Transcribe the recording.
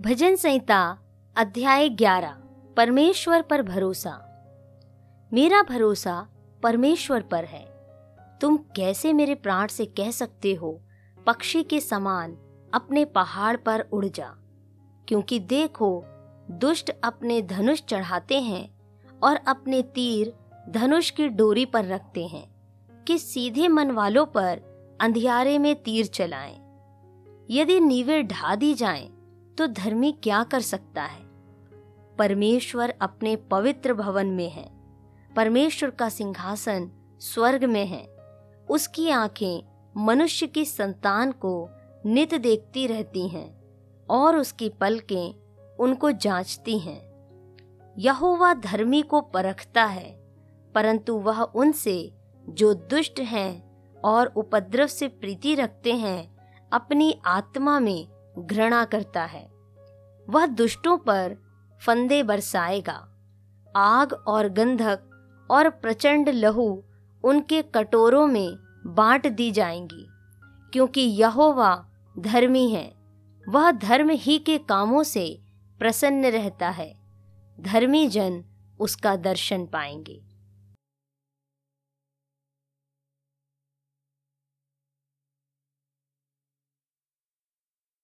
भजन संहिता, अध्याय ग्यारह, परमेश्वर पर भरोसा। मेरा भरोसा परमेश्वर पर है। तुम कैसे मेरे प्राण से कह सकते हो, पक्षी के समान अपने पहाड़ पर उड़ जा? क्योंकि देखो, दुष्ट अपने धनुष चढ़ाते हैं और अपने तीर धनुष की डोरी पर रखते हैं, कि सीधे मन वालों पर अंधियारे में तीर चलाएँ। यदि नीवे ढा दी जाएँ तो धर्मी क्या कर सकता है? परमेश्वर अपने पवित्र भवन में है। परमेश्वर का सिंहासन स्वर्ग में है। उसकी आँखें मनुष्य की संतान को नित देखती रहती हैं और उसकी पलकें उनको जांचती हैं। यहोवा धर्मी को परखता है, परंतु वह उनसे जो दुष्ट हैं और उपद्रव से प्रीति रखते हैं, अपनी आत्मा में घृणा करता है। वह दुष्टों पर फंदे बरसाएगा। आग और गंधक और प्रचंड लहू उनके कटोरों में बांट दी जाएँगी, क्योंकि यहोवा धर्मी है। वह धर्म ही के कामों से प्रसन्न रहता है। धर्मी जन उसका दर्शन पाएँगे।